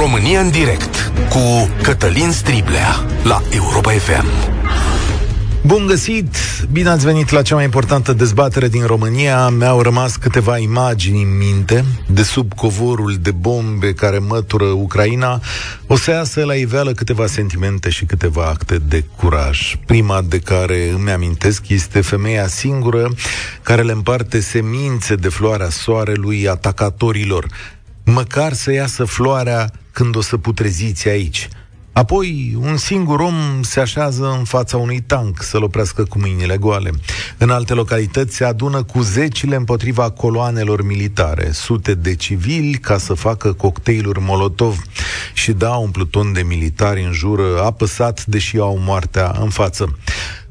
România în direct cu Cătălin Striblea la Europa FM. Bun găsit! Bine ați venit la cea mai importantă dezbatere din România. Mi-au rămas câteva imagini în minte de sub covorul de bombe care mătură Ucraina. O să iasă la iveală câteva sentimente și câteva acte de curaj. Prima de care îmi amintesc este femeia singură care le împarte semințe de floarea soarelui atacatorilor. Măcar să iasă floarea când o să putreziți aici – Apoi, un singur om se așează în fața unui tank să-l oprească cu mâinile goale. În alte localități se adună cu zecile împotriva coloanelor militare, sute de civili ca să facă cocktailuri Molotov și da un pluton de militari în jură apăsat, deși au moartea în față.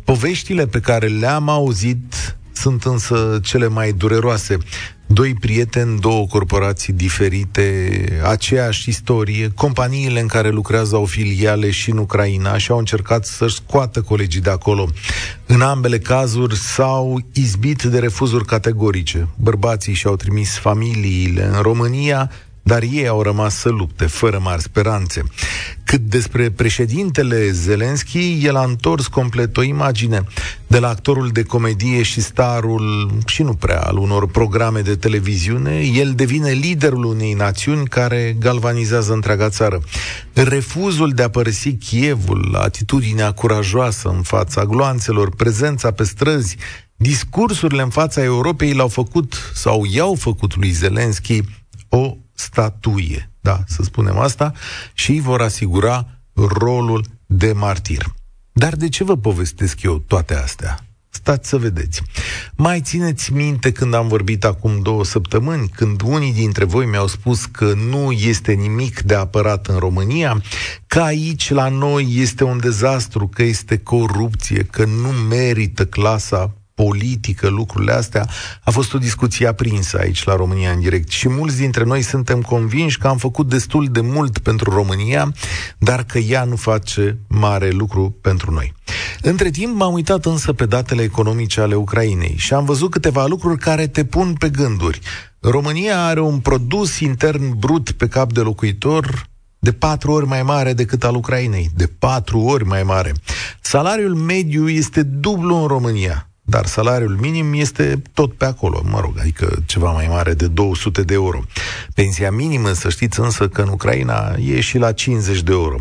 Poveștile pe care le-am auzit sunt însă cele mai dureroase. Doi prieteni, două corporații diferite, aceeași istorie, companiile în care lucrează au filiale și în Ucraina și au încercat să-și scoată colegii de acolo. În ambele cazuri s-au izbit de refuzuri categorice. Bărbații și-au trimis familiile în România, dar ei au rămas să lupte, fără mari speranțe. Cât despre președintele Zelenski, el a întors complet o imagine de la actorul de comedie și starul, și nu prea, al unor programe de televiziune, el devine liderul unei națiuni care galvanizează întreaga țară. Refuzul de a părăsi Chievul, atitudinea curajoasă în fața gloanțelor, prezența pe străzi, discursurile în fața Europei l-au făcut sau i-au făcut lui Zelenski o statuie, da, să spunem asta, și îi vor asigura rolul de martir. Dar de ce vă povestesc eu toate astea? Stați să vedeți. Mai țineți minte când am vorbit acum două săptămâni, când unii dintre voi mi-au spus că nu este nimic de apărat în România, că aici la noi este un dezastru, că este corupție, că nu merită clasa politică, lucrurile astea, a fost o discuție aprinsă aici la România în direct și mulți dintre noi suntem convinși că am făcut destul de mult pentru România, dar că ea nu face mare lucru pentru noi. Între timp m-am uitat însă pe datele economice ale Ucrainei și am văzut câteva lucruri care te pun pe gânduri. România are un produs intern brut pe cap de locuitor de patru ori mai mare decât al Ucrainei, de patru ori mai mare. Salariul mediu este dublu în România, dar salariul minim este tot pe acolo, mă rog, adică ceva mai mare de 200 de euro. Pensia minimă, să știți însă că în Ucraina e și la 50 de euro.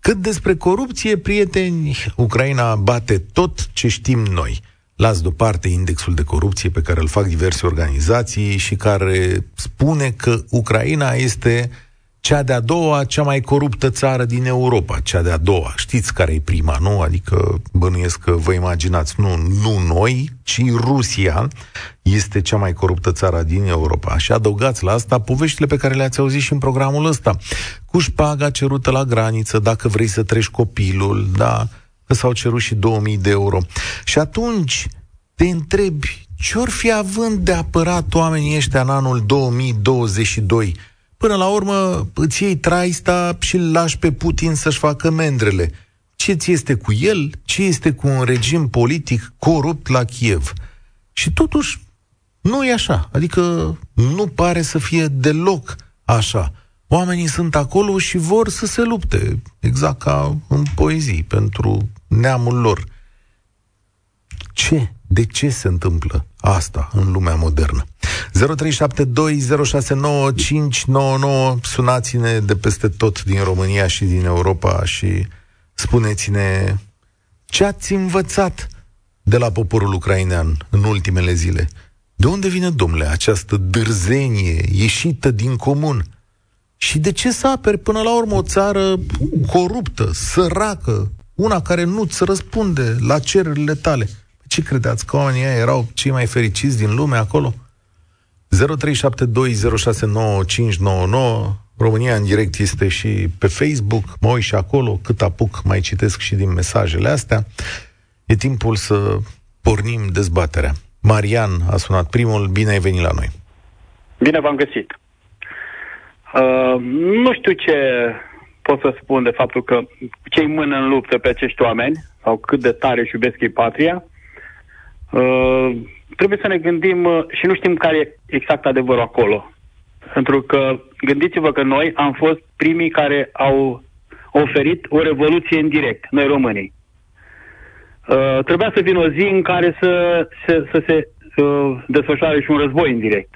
Cât despre corupție, prieteni, Ucraina bate tot ce știm noi. Las deoparte indexul de corupție pe care îl fac diverse organizații și care spune că Ucraina este cea de-a doua, cea mai coruptă țară din Europa, cea de-a doua. Știți care e prima, nu? Adică bănuiesc că vă imaginați, nu, nu noi, ci Rusia este cea mai coruptă țară din Europa. Și adăugați la asta poveștile pe care le-ați auzit și în programul ăsta. Cu șpaga cerută la graniță, dacă vrei să treci copilul, da, că s-au cerut și 2000 de euro. Și atunci te întrebi, ce-or fi având de apărat oamenii ăștia în anul 2022? Până la urmă îți iei traista și îl lași pe Putin să-și facă mendrele. Ce ți este cu el? Ce este cu un regim politic corupt la Kiev? Și totuși nu e așa. Adică nu pare să fie deloc așa. Oamenii sunt acolo și vor să se lupte, exact ca în poezii, pentru neamul lor. Ce? De ce se întâmplă asta în lumea modernă? 0372069599 Sunați-ne de peste tot din România și din Europa și spuneți-ne ce ați învățat de la poporul ucrainean în ultimele zile. De unde vine, domnule, această dârzenie ieșită din comun? Și de ce să aperi până la urmă o țară coruptă, săracă, una care nu-ți răspunde la cererile tale? Ce credeți că oamenii erau cei mai fericiți din lume acolo? 0372069599 România în direct este și pe Facebook, mă uit și acolo, cât apuc, mai citesc și din mesajele astea. E timpul să pornim dezbaterea. Marian a sunat primul, bine ai venit la noi. Bine v-am găsit. Uh, nu știu ce pot să spun de faptul că cei mână în luptă pe acești oameni, sau cât de tare își iubesc ei patria, uh, trebuie să ne gândim uh, și nu știm care e exact adevărul acolo. Pentru că gândiți-vă că noi am fost primii care au oferit o revoluție în direct, noi românii. Uh, trebuia să vină o zi în care să, să, să se uh, desfășoare și un război în direct.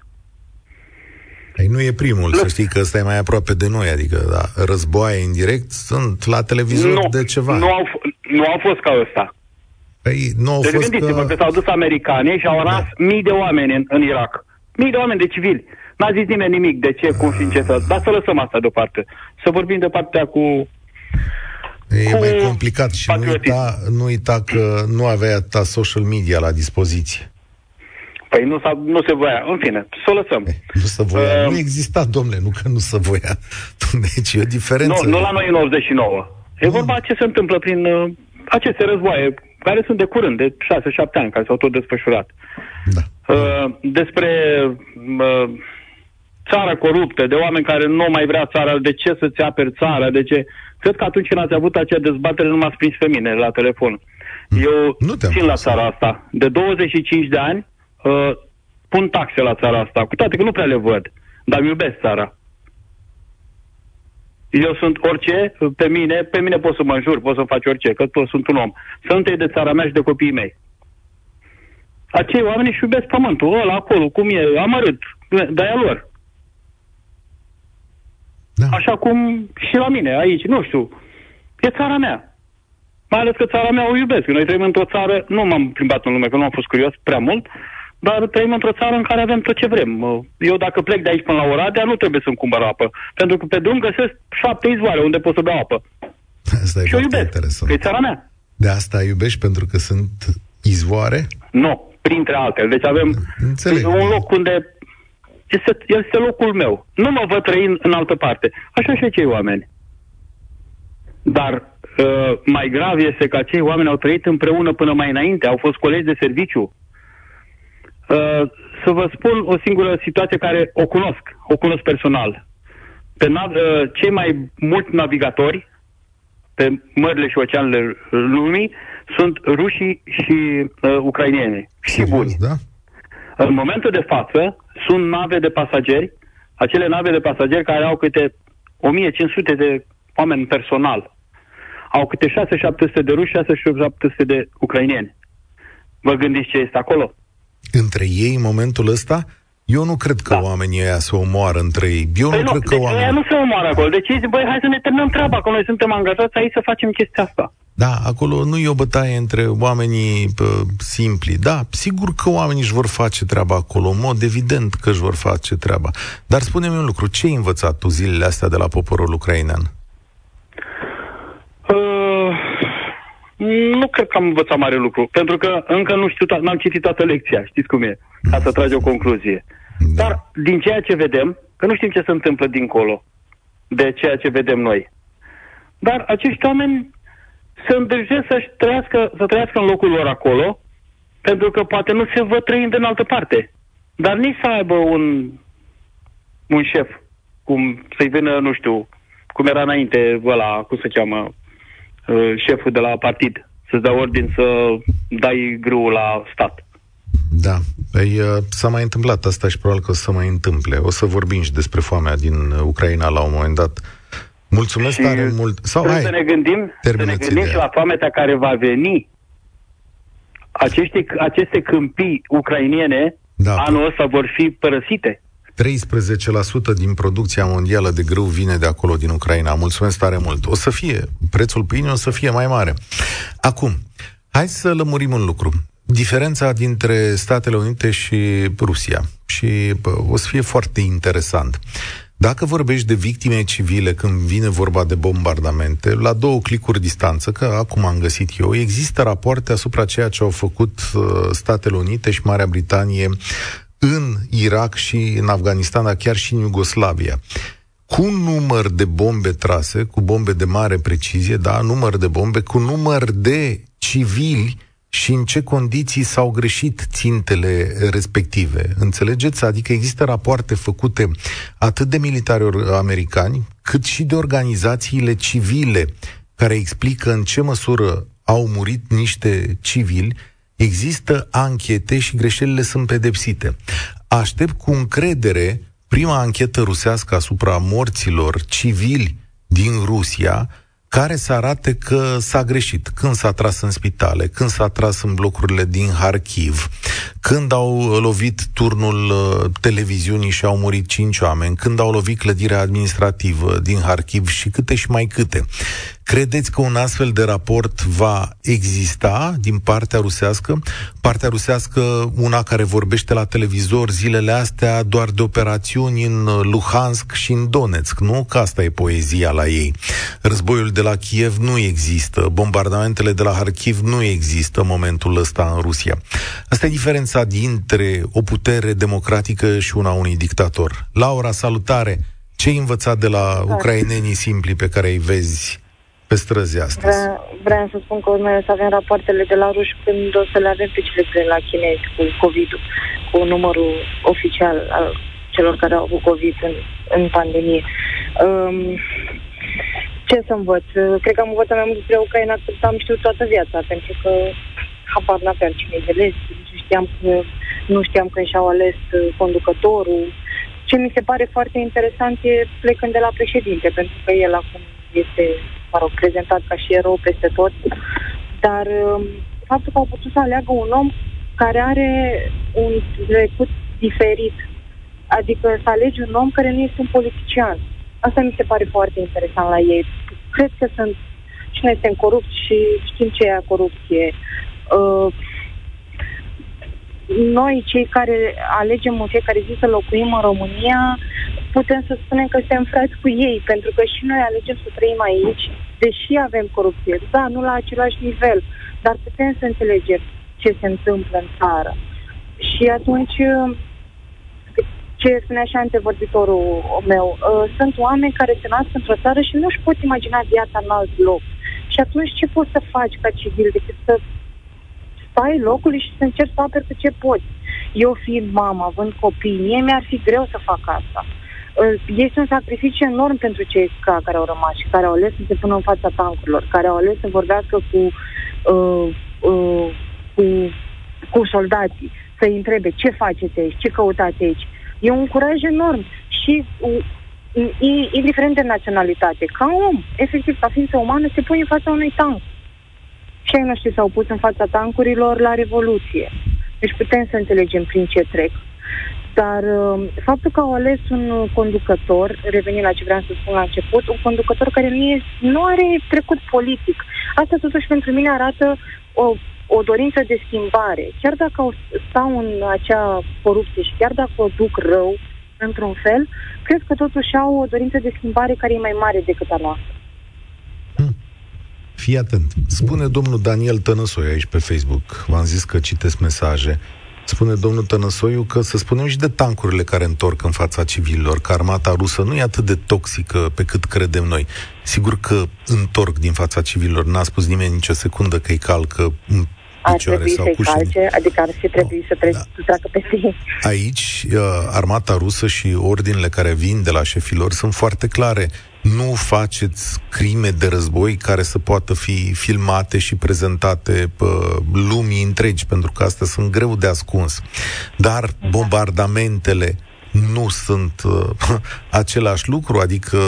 Păi nu e primul, să știi că ăsta e mai aproape de noi, adică da, războaie indirect sunt la televizor nu, de ceva. Nu au, f- nu au fost ca ăsta. Păi nu au deci fost gândiți-vă că... că s-au dus americanii și au ras da. mii de oameni în, în Irak. Mii de oameni de civili. N-a zis nimeni nimic de ce, cum și în ce fel. Dar să lăsăm asta deoparte. Să vorbim de partea cu E cu mai complicat și nu uita, nu uita că nu avea atâta social media la dispoziție. Păi nu, s-a, nu se voia. În fine, să o lăsăm. E, nu se voia. Uh, nu exista, domnule, nu că nu se voia. Deci e o diferență. Nu, nu la noi în 89. E vorba ce se întâmplă prin uh, aceste războaie, care sunt de curând, de 6-7 ani, care s-au tot desfășurat. Da. Uh, despre uh, țara coruptă, de oameni care nu mai vrea țara, de ce să-ți aperi țara, de ce... Cred că atunci când ați avut acea dezbatere nu m-ați prins pe mine la telefon. Mm. Eu Nu te-am țin la prins. țara asta. De 25 de ani uh, pun taxe la țara asta, cu toate că nu prea le văd, dar îmi iubesc țara. Eu sunt orice, pe mine, pe mine poți să mă înjur, poți să faci orice, că tot sunt un om. Să nu te iei de țara mea și de copiii mei. Acei oameni își iubesc pământul, ăla acolo, cum e, amărât, de aia lor. Da. Așa cum și la mine, aici, nu știu. E țara mea. Mai ales că țara mea o iubesc. Noi trăim într-o țară, nu m-am plimbat în lume, că nu am fost curios prea mult, dar trăim într-o țară în care avem tot ce vrem. Eu dacă plec de aici până la Oradea, nu trebuie să-mi cumpăr apă. Pentru că pe drum găsesc șapte izvoare unde pot să beau apă. Asta e și o foarte iubesc, interesant. că e țara mea. De asta iubești pentru că sunt izvoare? Nu, printre altele. Deci avem Înțeleg. un loc unde este, este locul meu. Nu mă văd trăind în altă parte. Așa și cei oameni. Dar uh, mai grav este că acei oameni au trăit împreună până mai înainte, au fost colegi de serviciu. Uh, să vă spun o singură situație care o cunosc, o cunosc personal. Pe nav- uh, cei mai mulți navigatori pe mările și oceanele lumii sunt rușii și uh, ucrainieni. Și buni. Da? În momentul de față sunt nave de pasageri, acele nave de pasageri care au câte 1500 de oameni personal. Au câte 6-700 de ruși, 6-700 de ucrainieni. Vă gândiți ce este acolo? Între ei, în momentul ăsta, eu nu cred că Da. oamenii ăia se omoară între ei. Eu Păi nu, nu, cred că deci ăia oamenii... nu se omoară acolo. Deci ei zic, băi, hai să ne terminăm treaba, că noi suntem angajați aici să facem chestia asta. Da, acolo nu e o bătaie între oamenii pă, simpli. Da, sigur că oamenii își vor face treaba acolo, în mod evident că își vor face treaba. Dar spune-mi un lucru, ce ai învățat tu zilele astea de la poporul ucrainean? Uh, nu cred că am învățat mare lucru, pentru că încă nu știu, to- n-am citit toată lecția, știți cum e, ca să trage o concluzie. Da. Dar din ceea ce vedem, că nu știm ce se întâmplă dincolo de ceea ce vedem noi. Dar acești oameni se îndrăjesc să trăiască, să trăiască în locul lor acolo, pentru că poate nu se văd trăind în altă parte. Dar nici să aibă un, un șef, cum să-i vină, nu știu, cum era înainte, ăla, cum se cheamă, uh, șeful de la partid, să-ți dea ordin să dai grâul la stat. Da, păi, uh, s-a mai întâmplat asta și probabil că o să se mai întâmple. O să vorbim și despre foamea din uh, Ucraina la un moment dat. Mulțumesc Și tare mult. Sau Trebuie hai, să ne gândim, să ne terminați gândim ideea. și la foametea care va veni. Acești, aceste câmpii ucrainiene Da. anul ăsta vor fi părăsite. 13% din producția mondială de grâu vine de acolo, din Ucraina. Mulțumesc tare mult. O să fie, prețul pâinii o să fie mai mare. Acum, hai să lămurim un lucru. Diferența dintre Statele Unite și Rusia. Și bă, o să fie foarte interesant. Dacă vorbești de victime civile când vine vorba de bombardamente, la două clicuri distanță, că acum am găsit eu, există rapoarte asupra ceea ce au făcut uh, Statele Unite și Marea Britanie în Irak și în Afganistan, dar chiar și în Iugoslavia. Cu un număr de bombe trase, cu bombe de mare precizie, da, număr de bombe, cu număr de civili și în ce condiții s-au greșit țintele respective. Înțelegeți? Adică există rapoarte făcute atât de militari or- americani, cât și de organizațiile civile care explică în ce măsură au murit niște civili Există anchete și greșelile sunt pedepsite. Aștept cu încredere prima anchetă rusească asupra morților civili din Rusia, care să arate că s-a greșit. Când s-a tras în spitale, când s-a tras în blocurile din Harkiv, când au lovit turnul uh, televiziunii și au murit cinci oameni, când au lovit clădirea administrativă din Harkiv și câte și mai câte. Credeți că un astfel de raport va exista din partea rusească? Partea rusească, una care vorbește la televizor zilele astea doar de operațiuni în Luhansk și în Donetsk, nu? Că asta e poezia la ei. Războiul de la Kiev nu există, bombardamentele de la Harkiv nu există în momentul ăsta în Rusia. Asta e diferența dintre o putere democratică și una unui dictator. Laura, salutare! Ce ai învățat de la ucrainenii simpli pe care îi vezi pe străzi astăzi. Vre- vreau să spun că noi o să avem rapoartele de la ruși când o să le avem pe cele de la chinezi cu COVID-ul, cu numărul oficial al celor care au avut COVID în, în pandemie. Um, ce să învăț? Cred că am învățat mai mult despre Ucraina cât am știut toată viața, pentru că habar n-aveam cine de ales, știam că, nu știam că și-au ales conducătorul. Ce mi se pare foarte interesant e plecând de la președinte, pentru că el acum este mă rog, prezentat ca și erou peste tot, dar um, faptul că au putut să aleagă un om care are un trecut diferit, adică să alegi un om care nu este un politician. Asta mi se pare foarte interesant la ei. Cred că sunt și noi suntem corupți și știm ce e corupție. Uh, noi, cei care alegem în fiecare zi să locuim în România, putem să spunem că suntem frați cu ei, pentru că și noi alegem să trăim aici, deși avem corupție. Da, nu la același nivel, dar putem să înțelegem ce se întâmplă în țară. Și atunci, ce spunea și antevorbitorul meu, uh, sunt oameni care se nasc într-o țară și nu-și pot imagina viața în alt loc. Și atunci ce poți să faci ca civil decât să stai locului și să încerci să aperi pe ce poți. Eu fiind mama, având copii, mie mi-ar fi greu să fac asta. Uh, este un sacrificiu enorm pentru cei care au rămas și care au ales să se pună în fața tancurilor, care au ales să vorbească cu, uh, uh, cu, cu soldații, să-i întrebe ce faceți aici, ce căutați aici. E un curaj enorm și uh, indiferent de naționalitate, ca om, efectiv, ca ființă umană, se pune în fața unui tank. Și ai noștri s-au pus în fața tancurilor la Revoluție. Deci putem să înțelegem prin ce trec. Dar uh, faptul că au ales un conducător, revenind la ce vreau să spun la început, un conducător care nu, e, nu are trecut politic, asta totuși pentru mine arată o, o dorință de schimbare. Chiar dacă stau în acea corupție și chiar dacă o duc rău, într-un fel, cred că totuși au o dorință de schimbare care e mai mare decât a noastră. Hmm. Fii atent. Spune domnul Daniel Tănăsoi aici pe Facebook. V-am zis că citesc mesaje spune domnul Tănăsoiu că să spunem și de tancurile care întorc în fața civililor, că armata rusă nu e atât de toxică pe cât credem noi. Sigur că întorc din fața civililor, n-a spus nimeni nicio secundă că îi calcă în picioare sau cu calce, adică ar fi trebuit no, să, treci, da. să treacă peste Aici, uh, armata rusă și ordinele care vin de la șefilor sunt foarte clare nu faceți crime de război care să poată fi filmate și prezentate pe lumii întregi, pentru că astea sunt greu de ascuns. Dar bombardamentele nu sunt uh, același lucru, adică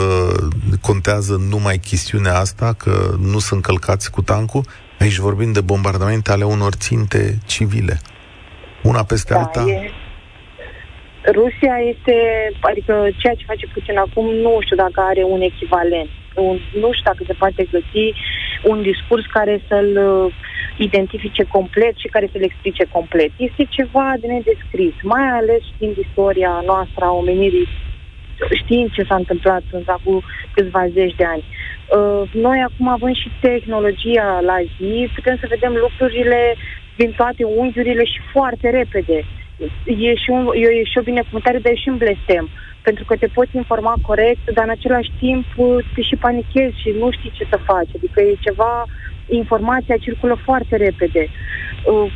contează numai chestiunea asta, că nu sunt călcați cu tancul. Aici vorbim de bombardamente ale unor ținte civile. Una peste da, alta. E Rusia este, adică ceea ce face Putin acum, nu știu dacă are un echivalent. Un, nu știu dacă se poate găsi un discurs care să-l uh, identifice complet și care să-l explice complet. Este ceva de nedescris, mai ales din istoria noastră a omenirii, știind ce s-a întâmplat în acum câțiva zeci de ani. Uh, noi acum avem și tehnologia la zi, putem să vedem lucrurile din toate unghiurile și foarte repede e și, un, e, și o binecuvântare, dar e și un blestem. Pentru că te poți informa corect, dar în același timp te și panichezi și nu știi ce să faci. Adică e ceva, informația circulă foarte repede. Uh,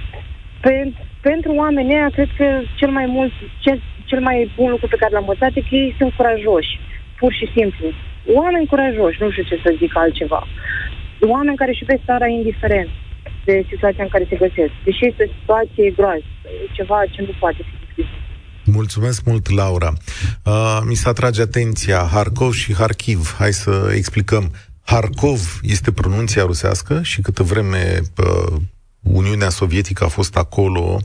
pentru oamenii ăia, cred că cel mai mult, cel, cel mai bun lucru pe care l-am învățat e că ei sunt curajoși, pur și simplu. Oameni curajoși, nu știu ce să zic altceva. Oameni care își iubesc țara indiferent de situația în care se găsesc. Deși este o situație groază, e ceva ce nu poate fi descris. Mulțumesc mult, Laura. Uh, mi s-a atrage atenția Harkov și Harkiv. Hai să explicăm. Harkov este pronunția rusească și câtă vreme uh, Uniunea Sovietică a fost acolo,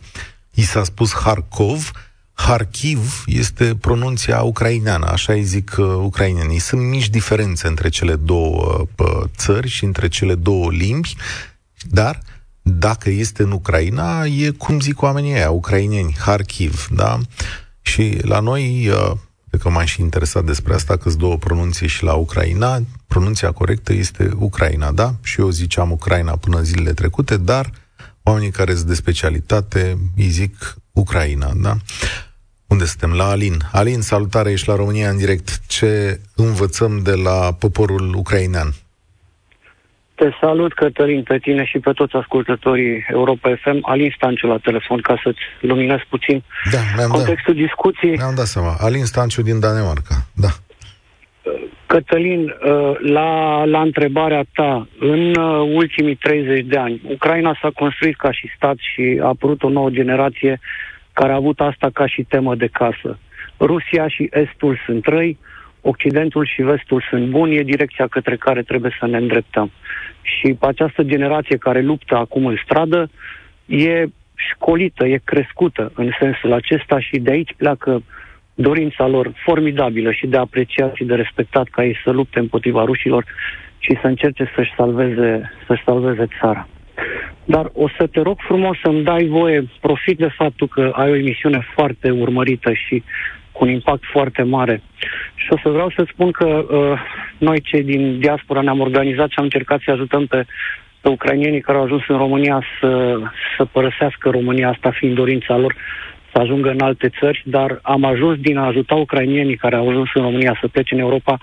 i s-a spus Harkov. Harkiv este pronunția ucraineană, așa îi zic uh, ucrainenii. Sunt mici diferențe între cele două uh, țări și între cele două limbi, dar dacă este în Ucraina, e cum zic oamenii ăia, ucraineni, Harkiv, da? Și la noi, uh, de că m-am și interesat despre asta, că două pronunții și la Ucraina, pronunția corectă este Ucraina, da? Și eu ziceam Ucraina până zilele trecute, dar oamenii care sunt de specialitate îi zic Ucraina, da? Unde suntem? La Alin. Alin, salutare, ești la România în direct. Ce învățăm de la poporul ucrainean? Te salut, Cătălin, pe tine și pe toți ascultătorii Europa FM. Alin Stanciu la telefon, ca să-ți luminez puțin da, mi-am contextul dat. discuției. Mi-am dat seama. Alin Stanciu din Danemarca, da. Cătălin, uh, la, la întrebarea ta, în uh, ultimii 30 de ani, Ucraina s-a construit ca și stat și a apărut o nouă generație care a avut asta ca și temă de casă. Rusia și Estul sunt răi, Occidentul și Vestul sunt buni, e direcția către care trebuie să ne îndreptăm. Și această generație care luptă acum în stradă e școlită, e crescută în sensul acesta și de aici pleacă dorința lor formidabilă și de apreciat și de respectat ca ei să lupte împotriva rușilor și să încerce să-și salveze, să-și salveze țara. Dar o să te rog frumos să-mi dai voie, profit de faptul că ai o emisiune foarte urmărită și cu un impact foarte mare. Și o să vreau să spun că uh, noi cei din diaspora ne-am organizat și am încercat să ajutăm pe, pe ucrainienii care au ajuns în România să, să părăsească România, asta fiind dorința lor, să ajungă în alte țări, dar am ajuns din a ajuta ucrainienii care au ajuns în România să plece în Europa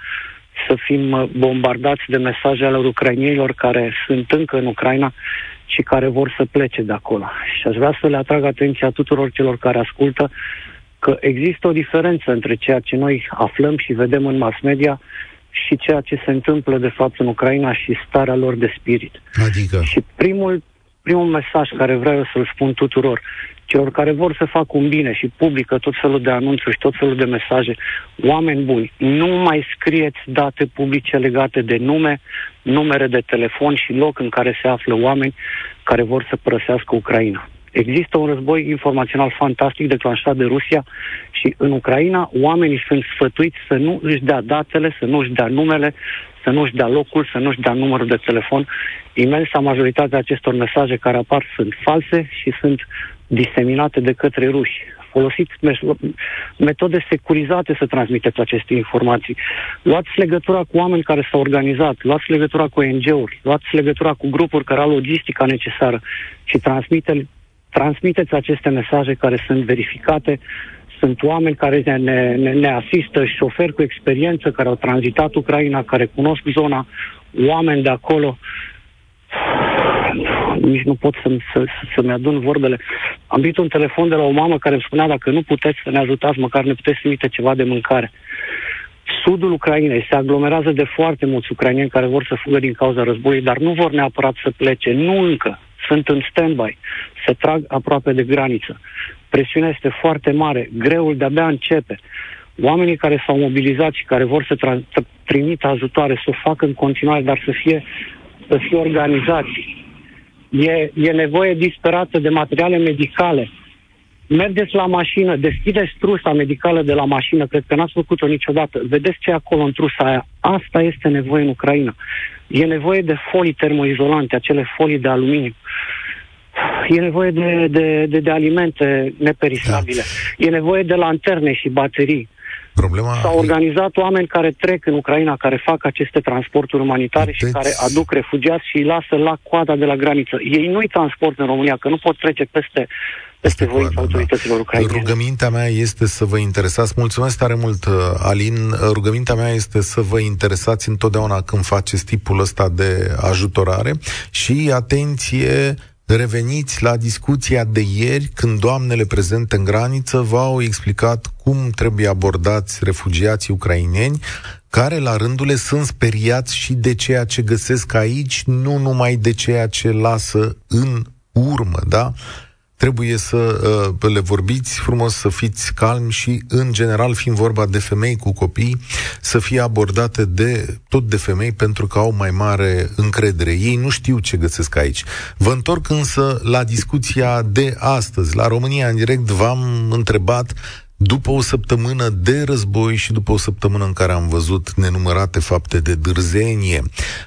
să fim uh, bombardați de mesaje ale ucrainienilor care sunt încă în Ucraina și care vor să plece de acolo. Și aș vrea să le atrag atenția tuturor celor care ascultă că există o diferență între ceea ce noi aflăm și vedem în mass media și ceea ce se întâmplă de fapt în Ucraina și starea lor de spirit. Adică? Și primul, primul mesaj care vreau să-l spun tuturor, celor care vor să facă un bine și publică tot felul de anunțuri și tot felul de mesaje, oameni buni, nu mai scrieți date publice legate de nume, numere de telefon și loc în care se află oameni care vor să părăsească Ucraina. Există un război informațional fantastic declanșat de Rusia și în Ucraina oamenii sunt sfătuiți să nu își dea datele, să nu își dea numele, să nu își dea locul, să nu își dea numărul de telefon. Imensa majoritatea acestor mesaje care apar sunt false și sunt diseminate de către ruși. Folosiți metode securizate să transmiteți aceste informații. Luați legătura cu oameni care s-au organizat, luați legătura cu ONG-uri, luați legătura cu grupuri care au logistica necesară și transmite, transmiteți aceste mesaje care sunt verificate, sunt oameni care ne, ne, ne asistă, șoferi cu experiență, care au tranzitat Ucraina, care cunosc zona, oameni de acolo. Nici nu pot să, să, să-mi adun vorbele. Am primit un telefon de la o mamă care îmi spunea dacă nu puteți să ne ajutați, măcar ne puteți trimite ceva de mâncare. Sudul Ucrainei se aglomerează de foarte mulți ucrainieni care vor să fugă din cauza războiului, dar nu vor neapărat să plece, nu încă sunt în stand-by, se trag aproape de graniță. Presiunea este foarte mare, greul de-abia începe. Oamenii care s-au mobilizat și care vor să tra- trimită ajutoare, să o facă în continuare, dar să fie, să fie organizați. E, e nevoie disperată de materiale medicale. Mergeți la mașină, deschideți trusa medicală de la mașină, cred că n-ați făcut-o niciodată. Vedeți ce e acolo în trusa aia. Asta este nevoie în Ucraina. E nevoie de folii termoizolante, acele folii de aluminiu. E nevoie de, de, de, de alimente neperisabile. Da. E nevoie de lanterne și baterii. Problema... S-au organizat oameni care trec în Ucraina, care fac aceste transporturi umanitare Puteți... și care aduc refugiați și îi lasă la coada de la graniță. Ei nu-i transport în România, că nu pot trece peste peste voința da. autorităților ucrainene. Rugămintea mea este să vă interesați, mulțumesc tare mult, uh, Alin, rugămintea mea este să vă interesați întotdeauna când faceți tipul ăsta de ajutorare și, atenție, reveniți la discuția de ieri, când doamnele prezente în graniță v-au explicat cum trebuie abordați refugiații ucraineni, care la rândule sunt speriați și de ceea ce găsesc aici, nu numai de ceea ce lasă în urmă, da? Trebuie să uh, le vorbiți frumos, să fiți calmi și, în general, fiind vorba de femei cu copii, să fie abordate de tot de femei pentru că au mai mare încredere. Ei nu știu ce găsesc aici. Vă întorc însă la discuția de astăzi. La România în direct v-am întrebat după o săptămână de război și după o săptămână în care am văzut nenumărate fapte de dârzenie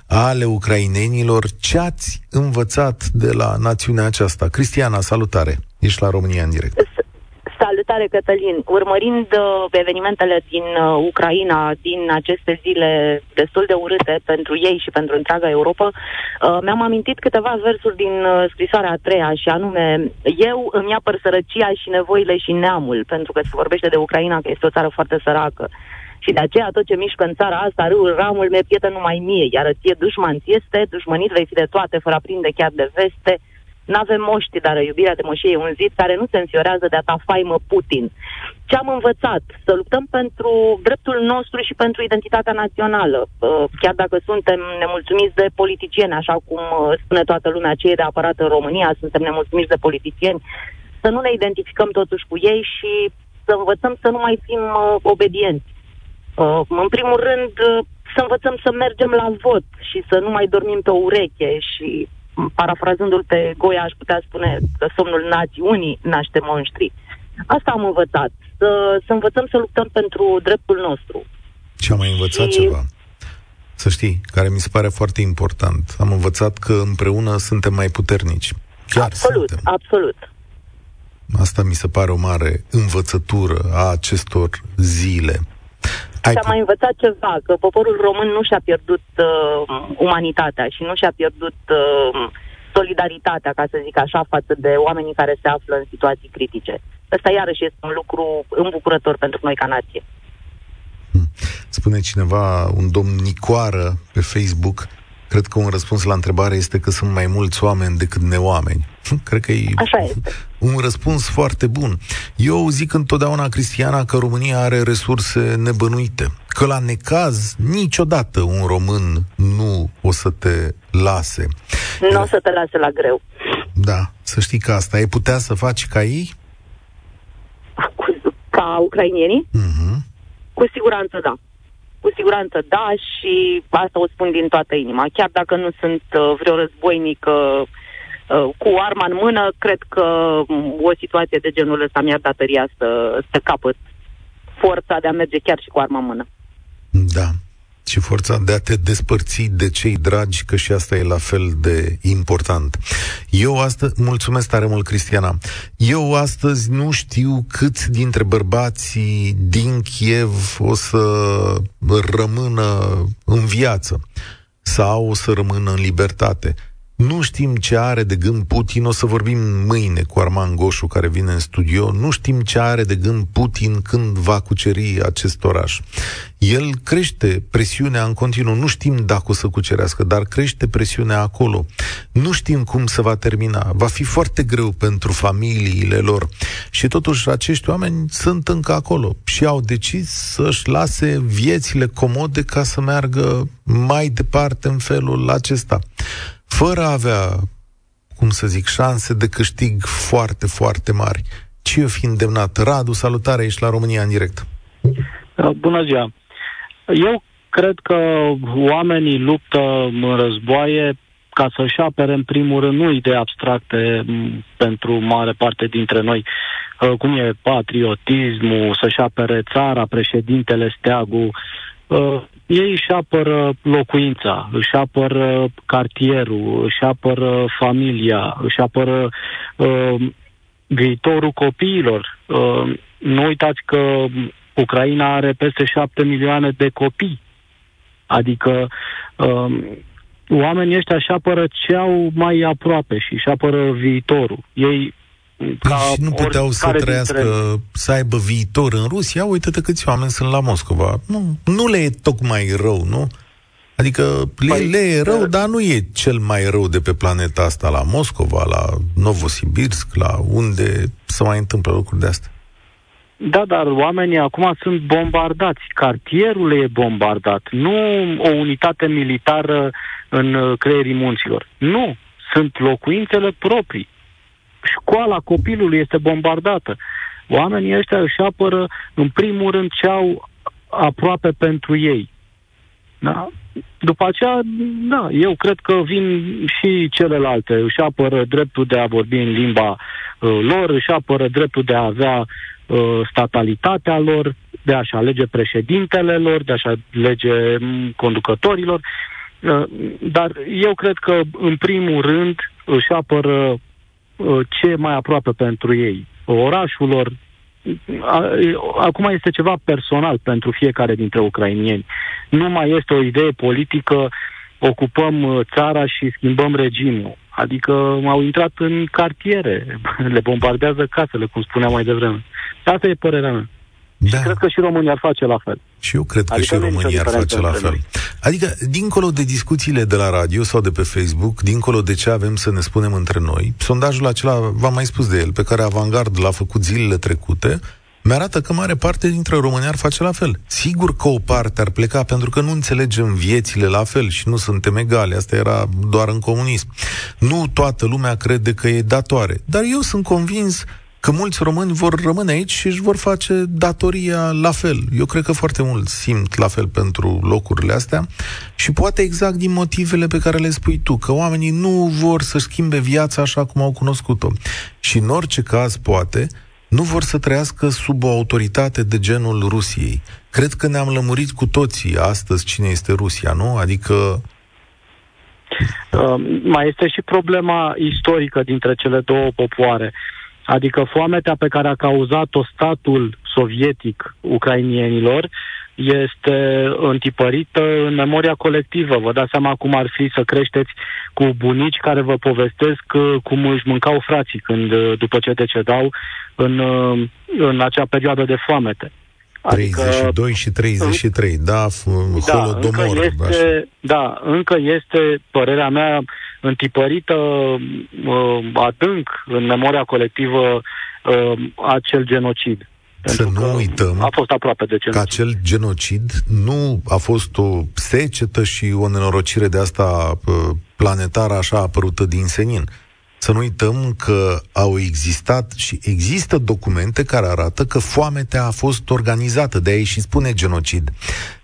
ale ucrainenilor, ce ați învățat de la națiunea aceasta? Cristiana, salutare! Ești la România în direct. Salutare, Cătălin! Urmărind uh, evenimentele din uh, Ucraina, din aceste zile destul de urâte pentru ei și pentru întreaga Europa, uh, mi-am amintit câteva versuri din uh, scrisoarea a treia, și anume, eu îmi apăr sărăcia și nevoile și neamul, pentru că se vorbește de Ucraina, că este o țară foarte sărăcă. Și de aceea tot ce mișcă în țara asta, râul, ramul, mi-e pietă numai mie, iar ție dușman ți este, dușmănit vei fi de toate, fără a prinde chiar de veste, nu avem moști, dar iubirea de moșie e un zid care nu se înfiorează de a ta faimă Putin. Ce am învățat? Să luptăm pentru dreptul nostru și pentru identitatea națională. Uh, chiar dacă suntem nemulțumiți de politicieni, așa cum uh, spune toată lumea, cei de apărat în România, suntem nemulțumiți de politicieni, să nu ne identificăm totuși cu ei și să învățăm să nu mai fim uh, obedienți. În primul rând, să învățăm să mergem la vot și să nu mai dormim pe ureche și parafrazându-l pe Goia, aș putea spune că somnul națiunii naște monștri. Asta am învățat, să, să învățăm să luptăm pentru dreptul nostru. Și am mai învățat și... ceva. Să știi, care mi se pare foarte important. Am învățat că împreună suntem mai puternici. Chiar absolut, suntem. absolut. Asta mi se pare o mare învățătură a acestor zile. Ai și am mai învățat ceva, că poporul român nu și-a pierdut uh, umanitatea și nu și-a pierdut uh, solidaritatea, ca să zic așa, față de oamenii care se află în situații critice. Ăsta iarăși este un lucru îmbucurător pentru noi ca nație. Hmm. Spune cineva, un domn Nicoară pe Facebook, Cred că un răspuns la întrebare este că sunt mai mulți oameni decât neoameni. Cred că e Așa este. Un răspuns foarte bun. Eu zic întotdeauna, Cristiana, că România are resurse nebănuite. Că la necaz niciodată un român nu o să te lase. Nu o să te lase la greu. Da, să știi că asta. Ai putea să faci ca ei? Ca ucrainienii? Uh-huh. Cu siguranță da. Cu siguranță da și asta o spun din toată inima. Chiar dacă nu sunt uh, vreo războinică uh, cu arma în mână, cred că um, o situație de genul ăsta mi-ar datoria să, să capăt forța de a merge chiar și cu arma în mână. Da și forța de a te despărți de cei dragi, că și asta e la fel de important. Eu astăzi, mulțumesc tare mult, Cristiana, eu astăzi nu știu cât dintre bărbații din Kiev o să rămână în viață sau o să rămână în libertate. Nu știm ce are de gând Putin, o să vorbim mâine cu Arman Goșu care vine în studio, nu știm ce are de gând Putin când va cuceri acest oraș. El crește presiunea în continuu, nu știm dacă o să cucerească, dar crește presiunea acolo. Nu știm cum se va termina, va fi foarte greu pentru familiile lor. Și totuși acești oameni sunt încă acolo și au decis să-și lase viețile comode ca să meargă mai departe în felul acesta fără a avea, cum să zic, șanse de câștig foarte, foarte mari. Ce fi îndemnat? Radu, salutare, ești la România în direct. Uh, bună ziua! Eu cred că oamenii luptă în războaie ca să-și apere în primul rând nu idei abstracte pentru mare parte dintre noi, uh, cum e patriotismul, să-și apere țara, președintele, steagul, uh, ei își apără locuința, își apără cartierul, își apără familia, își apără uh, viitorul copiilor. Uh, nu uitați că Ucraina are peste șapte milioane de copii. Adică uh, oamenii ăștia își apără ce au mai aproape și își apără viitorul. Ei ca și nu puteau să trăiască, dintre... să aibă viitor în Rusia, uite-te câți oameni sunt la Moscova. Nu, nu le e tocmai rău, nu? Adică le, păi, le e rău, dar nu e cel mai rău de pe planeta asta, la Moscova, la Novosibirsk, la unde se mai întâmplă lucruri de astea. Da, dar oamenii acum sunt bombardați. Cartierul e bombardat. Nu o unitate militară în creierii munților. Nu. Sunt locuințele proprii. Școala copilului este bombardată. Oamenii ăștia își apără, în primul rând, ce au aproape pentru ei. Da? După aceea, da, eu cred că vin și celelalte, își apără dreptul de a vorbi în limba uh, lor, își apără dreptul de a avea uh, statalitatea lor, de a-și alege președintele lor, de a-și alege mm, conducătorilor. Uh, dar eu cred că, în primul rând, își apără uh, ce mai aproape pentru ei. Orașul lor, acum este ceva personal pentru fiecare dintre ucrainieni. Nu mai este o idee politică, ocupăm uh, țara și schimbăm regimul. Adică au intrat în cartiere, le bombardează casele, cum spuneam mai devreme. Asta e părerea mea. Da. Și cred că și România ar face la fel. Și eu cred că adică și România ar face la fel. Adică, dincolo de discuțiile de la radio sau de pe Facebook, dincolo de ce avem să ne spunem între noi, sondajul acela, v-am mai spus de el, pe care Avangard l-a făcut zilele trecute, mi-arată că mare parte dintre români ar face la fel. Sigur că o parte ar pleca pentru că nu înțelegem viețile la fel și nu suntem egale. Asta era doar în comunism. Nu toată lumea crede că e datoare. Dar eu sunt convins că mulți români vor rămâne aici și își vor face datoria la fel. Eu cred că foarte mult simt la fel pentru locurile astea și poate exact din motivele pe care le spui tu, că oamenii nu vor să schimbe viața așa cum au cunoscut-o. Și în orice caz, poate, nu vor să trăiască sub o autoritate de genul Rusiei. Cred că ne-am lămurit cu toții astăzi cine este Rusia, nu? Adică Uh, mai este și problema istorică dintre cele două popoare. Adică foametea pe care a cauzat-o statul sovietic ucrainienilor este întipărită în memoria colectivă. Vă dați seama cum ar fi să creșteți cu bunici care vă povestesc uh, cum își mâncau frații când, uh, după ce decedau în, uh, în acea perioadă de foamete. 32 adică, și 33, în, da, da holodomor. Încă este, așa. da, încă este, părerea mea, întipărită uh, adânc în memoria colectivă uh, acel genocid. Să nu uităm a fost aproape de genocid. că acel genocid nu a fost o secetă și o nenorocire de asta uh, planetară așa apărută din senin. Să nu uităm că au existat și există documente care arată că foametea a fost organizată, de aici și spune genocid.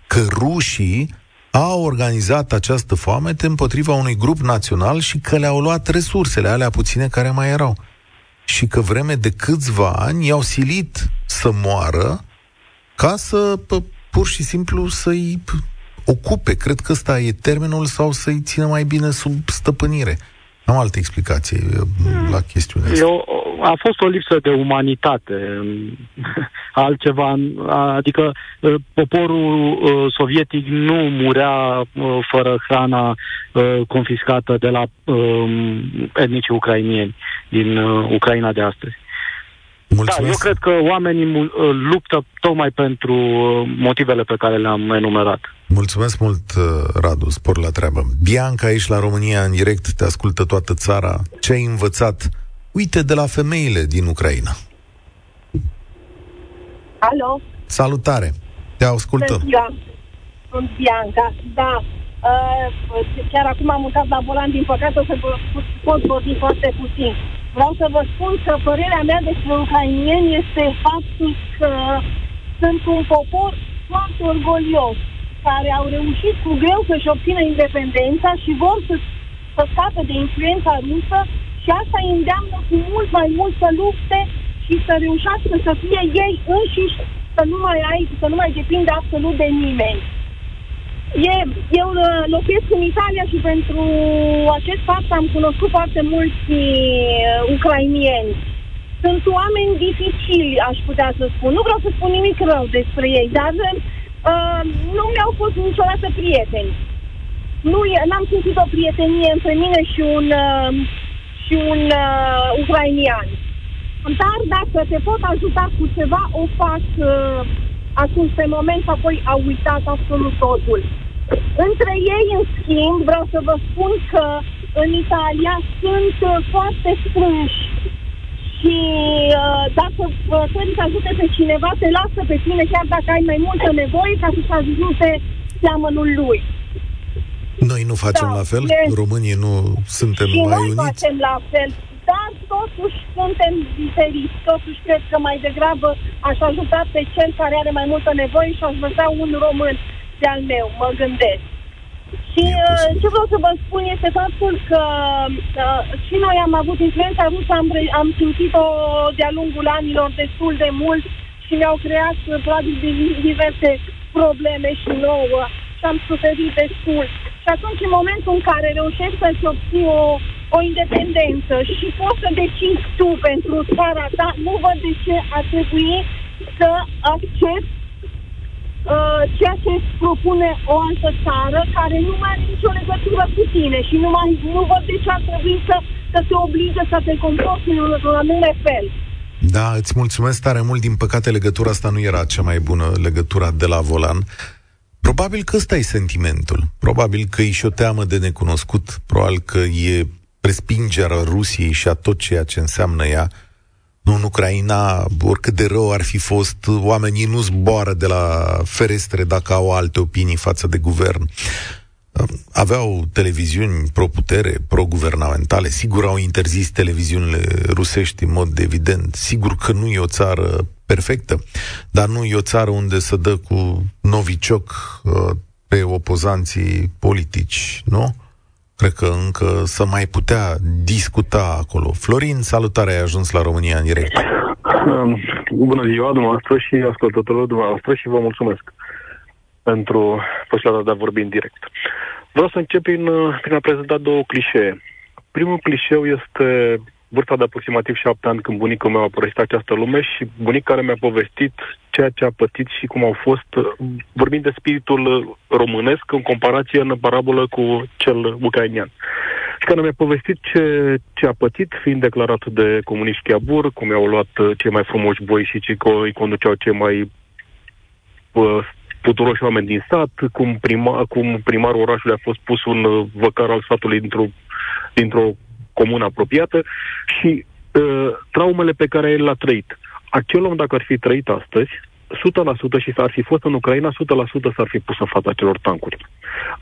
Că rușii au organizat această foamete împotriva unui grup național și că le-au luat resursele alea puține care mai erau. Și că vreme de câțiva ani i-au silit să moară ca să pur și simplu să-i ocupe. Cred că ăsta e termenul sau să-i țină mai bine sub stăpânire. Am altă explicație hmm. la chestiunea asta. Eu, a fost o lipsă de umanitate, altceva, adică ă, poporul ă, sovietic nu murea ă, fără hrana confiscată de la etnicii ucrainieni din Ucraina de astăzi. Mulțumesc. Da, eu cred că oamenii luptă tocmai pentru motivele pe care le-am enumerat. Mulțumesc mult, Radu, spor la treabă. Bianca, aici la România, în direct, te ascultă toată țara. Ce ai învățat Uite de la femeile din Ucraina. Alo? Salutare! Te ascultăm. Sunt Bianca, da. Uh, chiar acum am mutat la volan, din păcate o să vă pot vorbi foarte puțin. Vreau să vă spun că părerea mea despre ucrainieni este faptul că sunt un popor foarte orgolios, care au reușit cu greu să-și obțină independența și vor să, să scape de influența rusă și asta îi îndeamnă cu mult mai mult să lupte și să reușească să fie ei înșiși, să nu mai ai, să nu mai depinde absolut de nimeni. E, eu uh, locuiesc în Italia și pentru acest fapt am cunoscut foarte mulți uh, ucrainieni. Sunt oameni dificili, aș putea să spun. Nu vreau să spun nimic rău despre ei, dar uh, nu mi-au fost niciodată prieteni. Nu, n-am simțit o prietenie între mine și un uh, și un uh, ucrainian. Dar dacă te pot ajuta cu ceva, o fac uh, atunci pe moment, apoi au uitat absolut totul. Între ei, în schimb, vreau să vă spun că în Italia sunt uh, foarte strânși și uh, dacă uh, trebuie să ajute pe cineva, te lasă pe tine chiar dacă ai mai multă nevoie ca să-și ajute seamănul lui. Noi nu facem da, la fel? E... Românii nu suntem și mai noi uniți? facem la fel, dar totuși suntem diferiți. Totuși cred că mai degrabă aș ajuta pe cel care are mai multă nevoie și aș văzea un român de-al meu, mă gândesc. Și uh, ce vreau să vă spun este faptul că uh, și noi am avut influența rusă, am, am simțit-o de-a lungul anilor destul de mult și mi-au creat uh, probabil diverse probleme și nouă și am suferit destul. Și atunci, în momentul în care reușești să-ți obții o, o independență și poți să decizi tu pentru țara ta, nu văd de ce ar trebui să accept uh, ceea ce îți propune o altă țară care nu mai are nicio legătură cu tine și nu, mai, nu văd de ce ar trebui să, să te oblige să te comporți în un anume fel. Da, îți mulțumesc tare mult. Din păcate, legătura asta nu era cea mai bună legătura de la volan. Probabil că ăsta e sentimentul. Probabil că e și o teamă de necunoscut. Probabil că e respingerea Rusiei și a tot ceea ce înseamnă ea. Nu, în Ucraina, oricât de rău ar fi fost, oamenii nu zboară de la ferestre dacă au alte opinii față de guvern aveau televiziuni pro-putere, pro-guvernamentale, sigur au interzis televiziunile rusești în mod evident, sigur că nu e o țară perfectă, dar nu e o țară unde să dă cu novicioc uh, pe opozanții politici, nu? Cred că încă să mai putea discuta acolo. Florin, salutare, ai ajuns la România în direct. Bună ziua dumneavoastră și ascultătorilor dumneavoastră și vă mulțumesc pentru posibilitatea de a vorbi în direct. Vreau să încep prin, prin a prezenta două clișee. Primul clișeu este vârsta de aproximativ șapte ani când bunicul meu a părăsit această lume și bunic care mi-a povestit ceea ce a pățit și cum au fost, vorbind de spiritul românesc în comparație în parabolă cu cel ucrainian. Și care mi-a povestit ce, ce a pățit, fiind declarat de comuniști Chiabur, cum i-au luat cei mai frumoși boi și ce îi conduceau cei mai puturoși oameni din sat, cum, prima, cum primarul orașului a fost pus un uh, văcar al satului dintr-o, dintr-o comună apropiată și uh, traumele pe care el l-a trăit. Acel om, dacă ar fi trăit astăzi, 100% și s-ar fi fost în Ucraina, 100% s-ar fi pus în fața celor tancuri.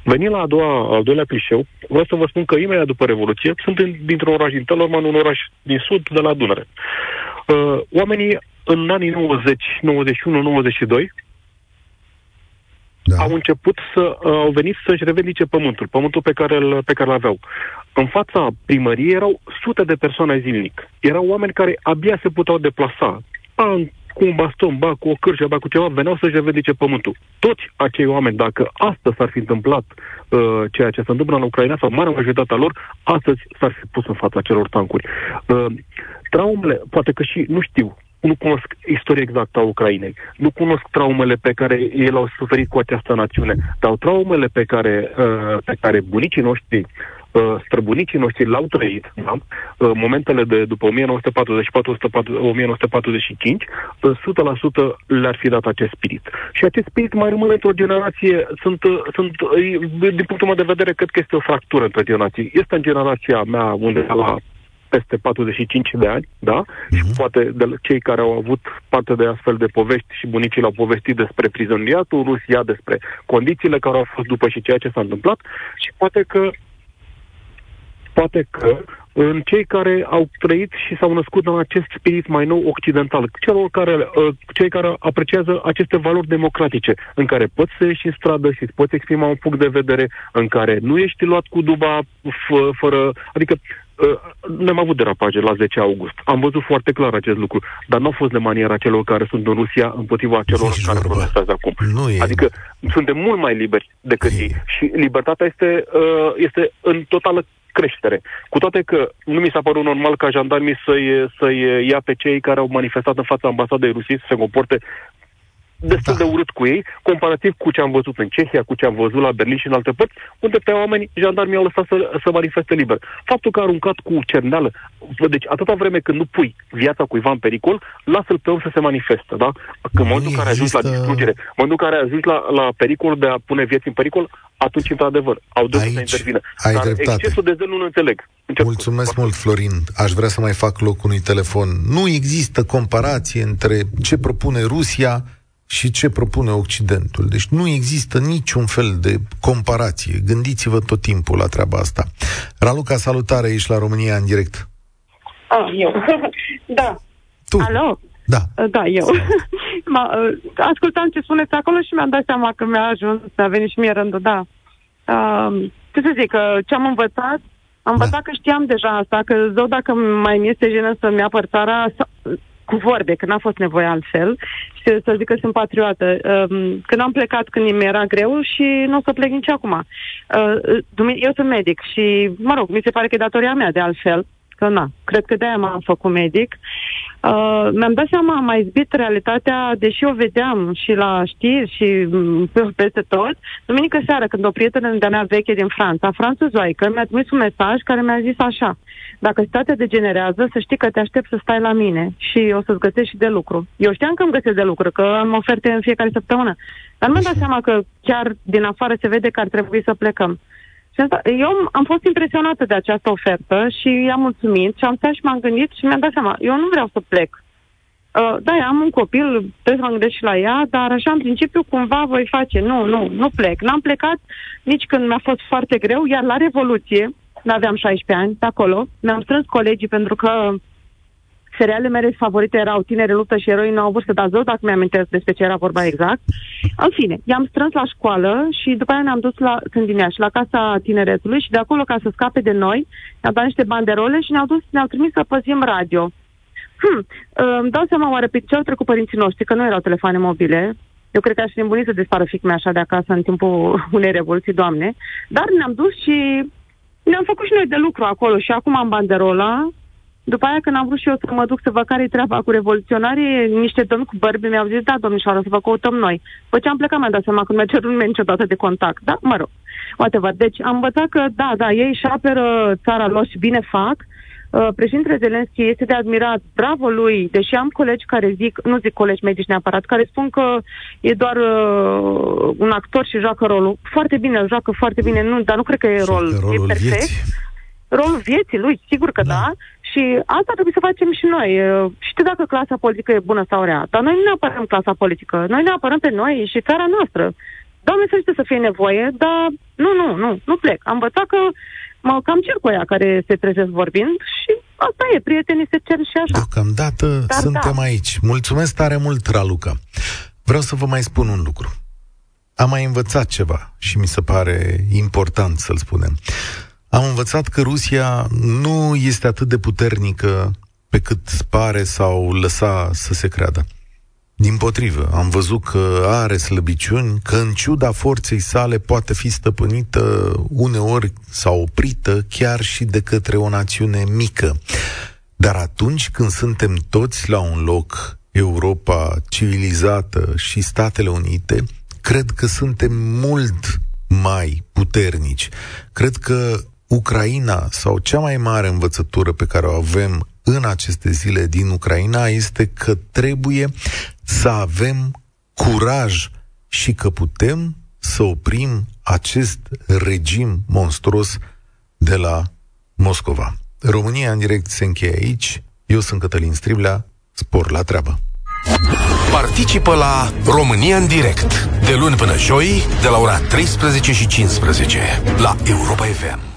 Venind la a doua, al doilea clișeu, vreau să vă spun că imediat după Revoluție sunt în, dintr-un oraș din Telorman, un oraș din sud, de la Dunăre. Uh, oamenii în anii 90, 91, 92 da. au început să uh, au venit să-și revendice pământul, pământul pe care îl, pe care îl aveau. În fața primăriei erau sute de persoane zilnic. Erau oameni care abia se puteau deplasa. Ba cu un baston, ba cu o cârșă, ba cu ceva, veneau să-și revendice pământul. Toți acei oameni, dacă astăzi s-ar fi întâmplat uh, ceea ce se întâmplă în Ucraina, sau marea majoritatea lor, astăzi s-ar fi pus în fața celor tancuri. Uh, traumele, poate că și, nu știu, nu cunosc istoria exactă a Ucrainei, nu cunosc traumele pe care el au suferit cu această națiune, dar traumele pe care, uh, pe care bunicii noștri uh, străbunicii noștri l-au trăit, da? Uh, momentele de după 1944-1945, 100% le-ar fi dat acest spirit. Și acest spirit mai rămâne într-o generație, sunt, sunt, din punctul meu de vedere, cred că este o fractură între generații. Este în generația mea undeva la peste 45 de ani, da? Uh-huh. Și poate de cei care au avut parte de astfel de povești și bunicii l-au povestit despre prizoniatul Rusia, despre condițiile care au fost după și ceea ce s-a întâmplat și poate că poate că în cei care au trăit și s-au născut în acest spirit mai nou occidental, celor care, uh, cei care apreciază aceste valori democratice, în care poți să ieși în stradă și îți poți exprima un punct de vedere, în care nu ești luat cu duba f- fără... Adică Uh, ne-am avut derapaje la 10 august. Am văzut foarte clar acest lucru, dar nu a fost de maniera celor care sunt în Rusia împotriva celor Nici care protestează acum. Nu e. Adică suntem mult mai liberi decât e. ei. Și libertatea este, uh, este în totală creștere. Cu toate că nu mi s-a părut normal ca jandarmii să-i, să-i ia pe cei care au manifestat în fața ambasadei Rusiei să se comporte destul da. de urât cu ei, comparativ cu ce am văzut în Cehia, cu ce am văzut la Berlin și în alte părți, unde pe oameni jandarmii au lăsat să, să manifeste liber. Faptul că a aruncat cu cerneală, deci atâta vreme când nu pui viața cuiva în pericol, lasă-l pe om să se manifeste, da? Când în momentul în care ajungi la distrugere, în momentul în care ajungi la, la pericol de a pune vieți în pericol, atunci, într-adevăr, au dreptul să intervină. Ai Dar dreptate. excesul de zel nu înțeleg. Încep Mulțumesc mult, Florin. Aș vrea să mai fac loc unui telefon. Nu există comparație între ce propune Rusia și ce propune Occidentul. Deci nu există niciun fel de comparație. Gândiți-vă tot timpul la treaba asta. Raluca, salutare, ești la România în direct. Ah, eu. da. Tu. Alo? Da. Da, eu. Ma, ascultam ce spuneți acolo și mi-am dat seama că mi-a ajuns, a venit și mie rândul, da. Uh, ce să zic, ce am învățat? Am învățat da. că știam deja asta, că zău dacă mai mi este jenă să-mi apăr țara, cu vorbe, că n-a fost nevoie altfel, și să zic că sunt patriotă. Um, când am plecat, când mi era greu și nu o să plec nici acum. Uh, eu sunt medic și, mă rog, mi se pare că e datoria mea de altfel, că na, cred că de-aia m-am făcut medic. Uh, mi-am dat seama, am mai izbit realitatea, deși o vedeam și la știri și mm, peste tot. Duminică seara, când o prietenă de-a mea veche din Franța, franțuzoică, mi-a trimis un mesaj care mi-a zis așa, dacă situația degenerează, să știi că te aștept să stai la mine și o să-ți găsești și de lucru. Eu știam că îmi găsesc de lucru, că am oferte în fiecare săptămână. Dar nu mi-am dat seama că chiar din afară se vede că ar trebui să plecăm. Și asta, eu am fost impresionată de această ofertă și i-am mulțumit și am stat și m-am gândit și mi-am dat seama, eu nu vreau să plec. Uh, da, am un copil, trebuie să mă gândesc și la ea, dar așa în principiu cumva voi face. Nu, nu, nu plec. N-am plecat nici când mi-a fost foarte greu, iar la Revoluție, aveam 16 ani, de acolo, mi-am strâns colegii pentru că serialele mele favorite erau Tinere luptă și eroi nouă vârstă, dar zău dacă mi-am despre ce era vorba exact. În fine, i-am strâns la școală și după aia ne-am dus la, când din și la casa tineretului și de acolo, ca să scape de noi, ne-au dat niște banderole și ne-au dus, ne-au trimis să păzim radio. Hmm, îmi dau seama oare pe ce au trecut părinții noștri, că nu erau telefoane mobile, eu cred că aș fi îmbunit să dispară fiic așa de acasă în timpul unei revoluții, doamne. Dar ne-am dus și ne-am făcut și noi de lucru acolo și acum am banderola după aia, când am vrut și eu să mă duc să văd care-i treaba cu revoluționarii, niște domni cu bărbi mi-au zis, da, domnișoară, să vă căutăm noi. Păi ce am plecat, mi-am dat seama că mi-a cerut nimeni niciodată de contact. Da, mă rog, whatever. Deci am învățat că, da, da, ei își apără țara lor și bine fac. Uh, președintele Zelenski este de admirat, bravo lui, deși am colegi care zic, nu zic colegi medici neapărat, care spun că e doar uh, un actor și joacă rolul. Foarte bine, joacă foarte bine, nu, dar nu cred că e rol, rolul e perfect. Vieții. Rolul vieții lui, sigur că da. da și asta trebuie să facem și noi. Știu dacă clasa politică e bună sau rea, dar noi nu ne apărăm clasa politică. Noi ne apărăm pe noi și țara noastră. Doamne să să fie nevoie, dar nu, nu, nu, nu plec. Am învățat că mă cam cer cu aia care se trezesc vorbind și asta e, prietenii se cer și așa. Deocamdată Dar suntem da. aici. Mulțumesc tare mult, Raluca. Vreau să vă mai spun un lucru. Am mai învățat ceva și mi se pare important să-l spunem am învățat că Rusia nu este atât de puternică pe cât pare sau lăsa să se creadă. Din potrivă, am văzut că are slăbiciuni, că în ciuda forței sale poate fi stăpânită uneori sau oprită chiar și de către o națiune mică. Dar atunci când suntem toți la un loc, Europa civilizată și Statele Unite, cred că suntem mult mai puternici. Cred că Ucraina sau cea mai mare învățătură pe care o avem în aceste zile din Ucraina este că trebuie să avem curaj și că putem să oprim acest regim monstruos de la Moscova. România în direct se încheie aici. Eu sunt Cătălin Striblea. Spor la treabă! Participă la România în direct de luni până joi de la ora 13 și 15 la Europa FM.